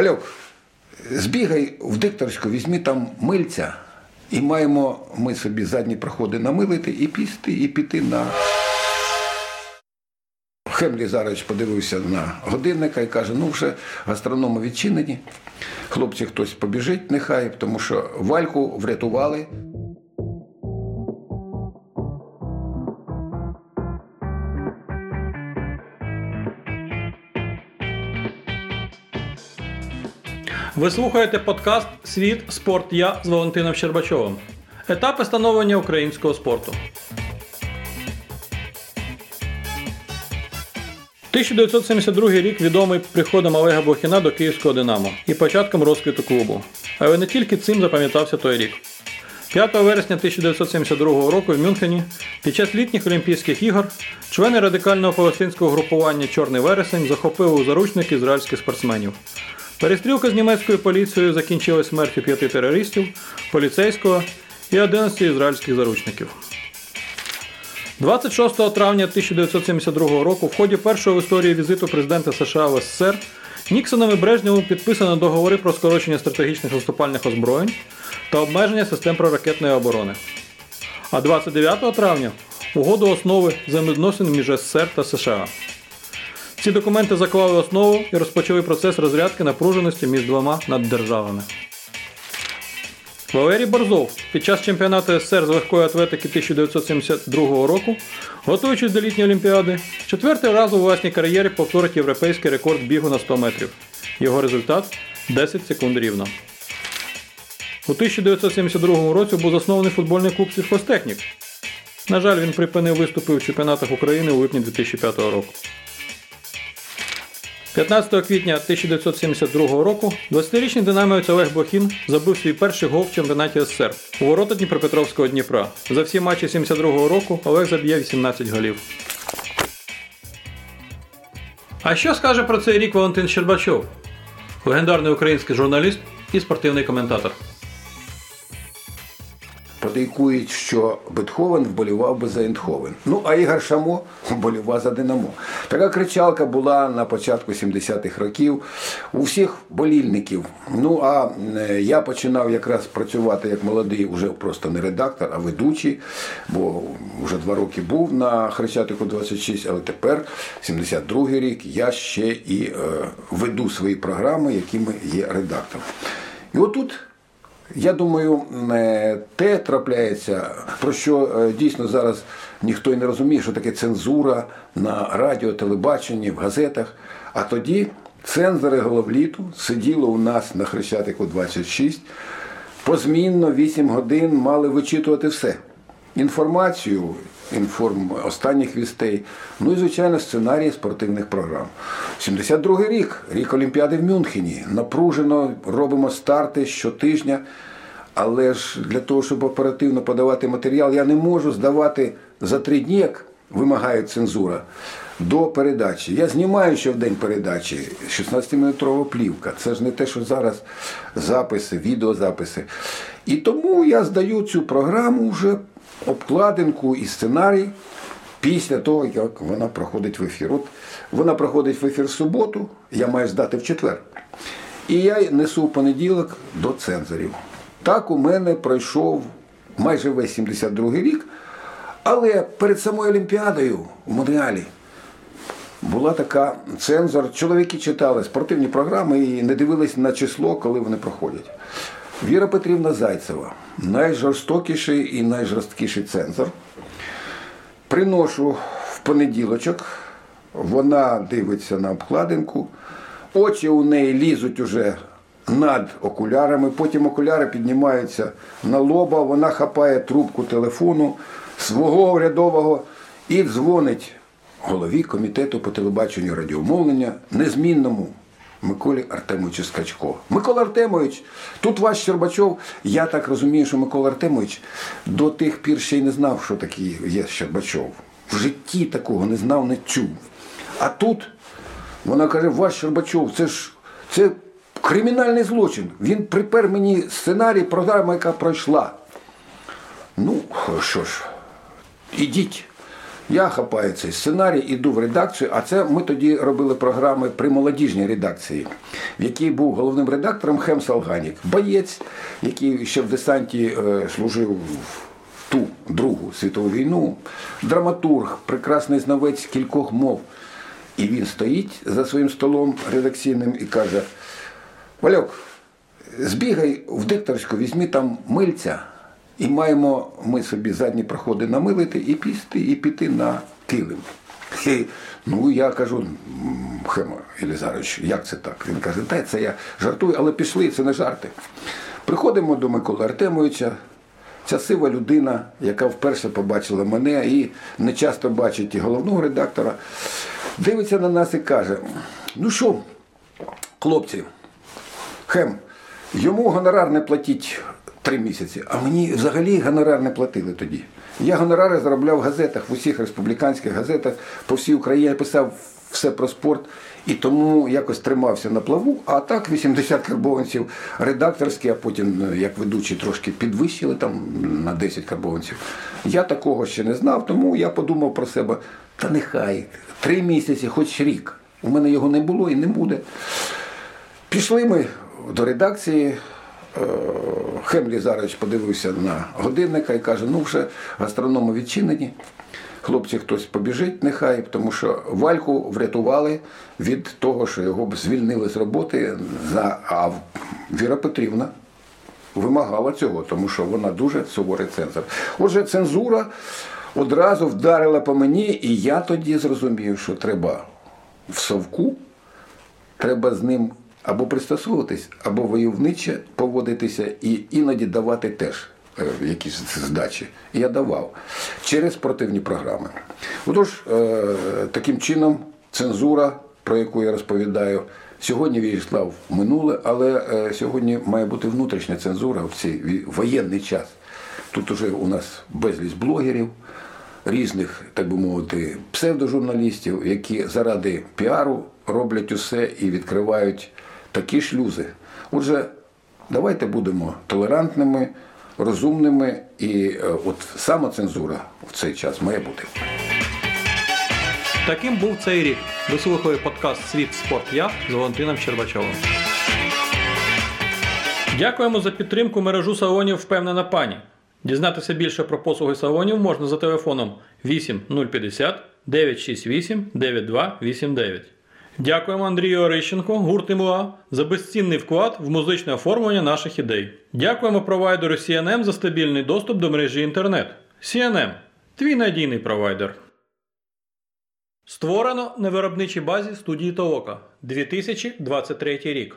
Вальок, збігай в дикторську, візьми там мильця, і маємо ми собі задні проходи намилити і пісти, і піти на. Хемлі зараз подивився на годинника і каже: ну вже гастрономи відчинені. Хлопці хтось побіжить, нехай, тому що вальку врятували. Ви слухаєте подкаст Світ Спорт Я з Валентином Щербачовим. Етапи становлення українського спорту. 1972 рік відомий приходом Олега Блохіна до Київського Динамо і початком розквіту клубу. Але не тільки цим запам'ятався той рік. 5 вересня 1972 року в Мюнхені під час літніх Олімпійських ігор члени радикального палестинського групування Чорний вересень захопили у заручник ізраїльських спортсменів. Перестрілка з німецькою поліцією закінчилась смертю п'яти терористів, поліцейського і 11 ізраїльських заручників. 26 травня 1972 року в ході першого в історії візиту президента США в СССР Ніксоном і Брежнєвим підписано договори про скорочення стратегічних наступальних озброєнь та обмеження систем проракетної оборони. А 29 травня угоду основи взаємовідносин між СССР та США. Ці документи заклали основу і розпочали процес розрядки напруженості між двома наддержавами. Валерій Борзов під час чемпіонату СССР з легкої атлетики 1972 року, готуючись до літньої олімпіади, четвертий раз у власній кар'єрі повторить європейський рекорд бігу на 100 метрів. Його результат 10 секунд рівно. У 1972 році був заснований футбольний клуб «Сільхозтехнік». На жаль, він припинив виступи у чемпіонатах України у липні 2005 року. 15 квітня 1972 року 20-річний динамівець Олег Блохін забив свій перший гол в чемпіонаті СССР у ворота Дніпропетровського Дніпра. За всі матчі 72 року Олег заб'є 18 голів. А що скаже про цей рік Валентин Щербачов? Легендарний український журналіст і спортивний коментатор. Подейкують, що Бетховен вболівав би за Ейндховен. Ну, а Ігор Шамо вболівав за Динамо. Така кричалка була на початку 70-х років у всіх болільників. Ну, а е, я починав якраз працювати як молодий, вже просто не редактор, а ведучий, бо вже два роки був на Хрещатику 26, але тепер, 72-й рік, я ще і е, веду свої програми, якими є редактором. І отут. Я думаю, те трапляється, про що е, дійсно зараз ніхто й не розуміє, що таке цензура на радіо, телебаченні, в газетах. А тоді цензори головліту сиділо у нас на Хрещатику 26, позмінно 8 годин мали вичитувати все. Інформацію, інформ останніх вістей, ну і, звичайно, сценарії спортивних програм. 72-й рік, рік Олімпіади в Мюнхені. Напружено робимо старти щотижня. Але ж для того, щоб оперативно подавати матеріал, я не можу здавати за три дні, як вимагає цензура, до передачі. Я знімаю ще в день передачі 16-метрова плівка. Це ж не те, що зараз записи, відеозаписи. І тому я здаю цю програму вже обкладинку і сценарій після того, як вона проходить в ефір. От Вона проходить в ефір в суботу, я маю здати в четвер. І я несу в понеділок до цензорів. Так у мене пройшов майже весь 72-й рік. Але перед самою Олімпіадою в Монреалі була така цензор. Чоловіки читали спортивні програми і не дивились на число, коли вони проходять. Віра Петрівна Зайцева, найжорстокіший і найжорсткіший цензор. Приношу в понеділочок, вона дивиться на обкладинку, очі у неї лізуть уже над окулярами, потім окуляри піднімаються на лоба, вона хапає трубку телефону свого урядового і дзвонить голові комітету по телебаченню радіомовлення незмінному. Миколі Артемовичу Скачко. Микола Артемович, тут ваш Щербачов, я так розумію, що Микола Артемович до тих пір ще й не знав, що такий є Щербачов. В житті такого не знав, не чув. А тут вона каже, ваш Щербачов, це ж це кримінальний злочин. Він припер мені сценарій, програми, яка пройшла. Ну, що ж, ідіть. Я хапаю цей сценарій, іду в редакцію, а це ми тоді робили програми при молодіжній редакції, в якій був головним редактором Хем Салганік, боєць, який ще в десанті е, служив в ту Другу світову війну, драматург, прекрасний знавець кількох мов. І він стоїть за своїм столом редакційним і каже: Вальок, збігай в дикторську, візьми там мильця, і маємо ми собі задні проходи намилити і пісти, і піти на килим. І, ну, я кажу, «М, Хема Єлізарович, як це так? Він каже, та це я жартую, але пішли, це не жарти. Приходимо до Миколи Артемовича, ця сива людина, яка вперше побачила мене і не часто бачить і головного редактора, дивиться на нас і каже: ну що, хлопці, Хем, йому гонорар не платіть три місяці, а мені взагалі гонорар не платили тоді. Я гонорари заробляв в газетах, в усіх республіканських газетах по всій Україні я писав все про спорт. І тому якось тримався на плаву, а так 80 карбованців редакторські, а потім е, як ведучий трошки підвищили там на 10 карбованців. Я такого ще не знав, тому я подумав про себе, та нехай, три місяці, хоч рік. У мене його не було і не буде. Пішли ми до редакції. Е, Хем Лізарович подивився на годинника і каже: ну вже гастрономи відчинені. Хлопці хтось побіжить, нехай, тому що Вальку врятували від того, що його б звільнили з роботи. А Віра Петрівна вимагала цього, тому що вона дуже суворий цензор. Отже, цензура одразу вдарила по мені, і я тоді зрозумів, що треба в совку, треба з ним або пристосовуватись, або войовниче поводитися і іноді давати теж е, якісь здачі. Я давав через спортивні програми. Отож, е, таким чином, цензура, про яку я розповідаю, сьогодні війшла в минуле, але е, сьогодні має бути внутрішня цензура в цей воєнний час. Тут уже у нас безліч блогерів, різних, так би мовити, псевдожурналістів, які заради піару роблять усе і відкривають такі шлюзи. Отже, давайте будемо толерантними, розумними, і е, от самоцензура в цей час має бути. Таким був цей рік. Ви слухали подкаст Світ Спорт Я з Валентином Щербачовим. Дякуємо за підтримку мережу салонів Впевнена пані. Дізнатися більше про послуги салонів можна за телефоном 8 050 968 9289. Дякуємо Андрію Орищенко, гурт МУА, за безцінний вклад в музичне оформлення наших ідей. Дякуємо провайдеру CNM за стабільний доступ до мережі інтернет. CNM – твій надійний провайдер. Створено на виробничій базі студії Толока 2023 рік.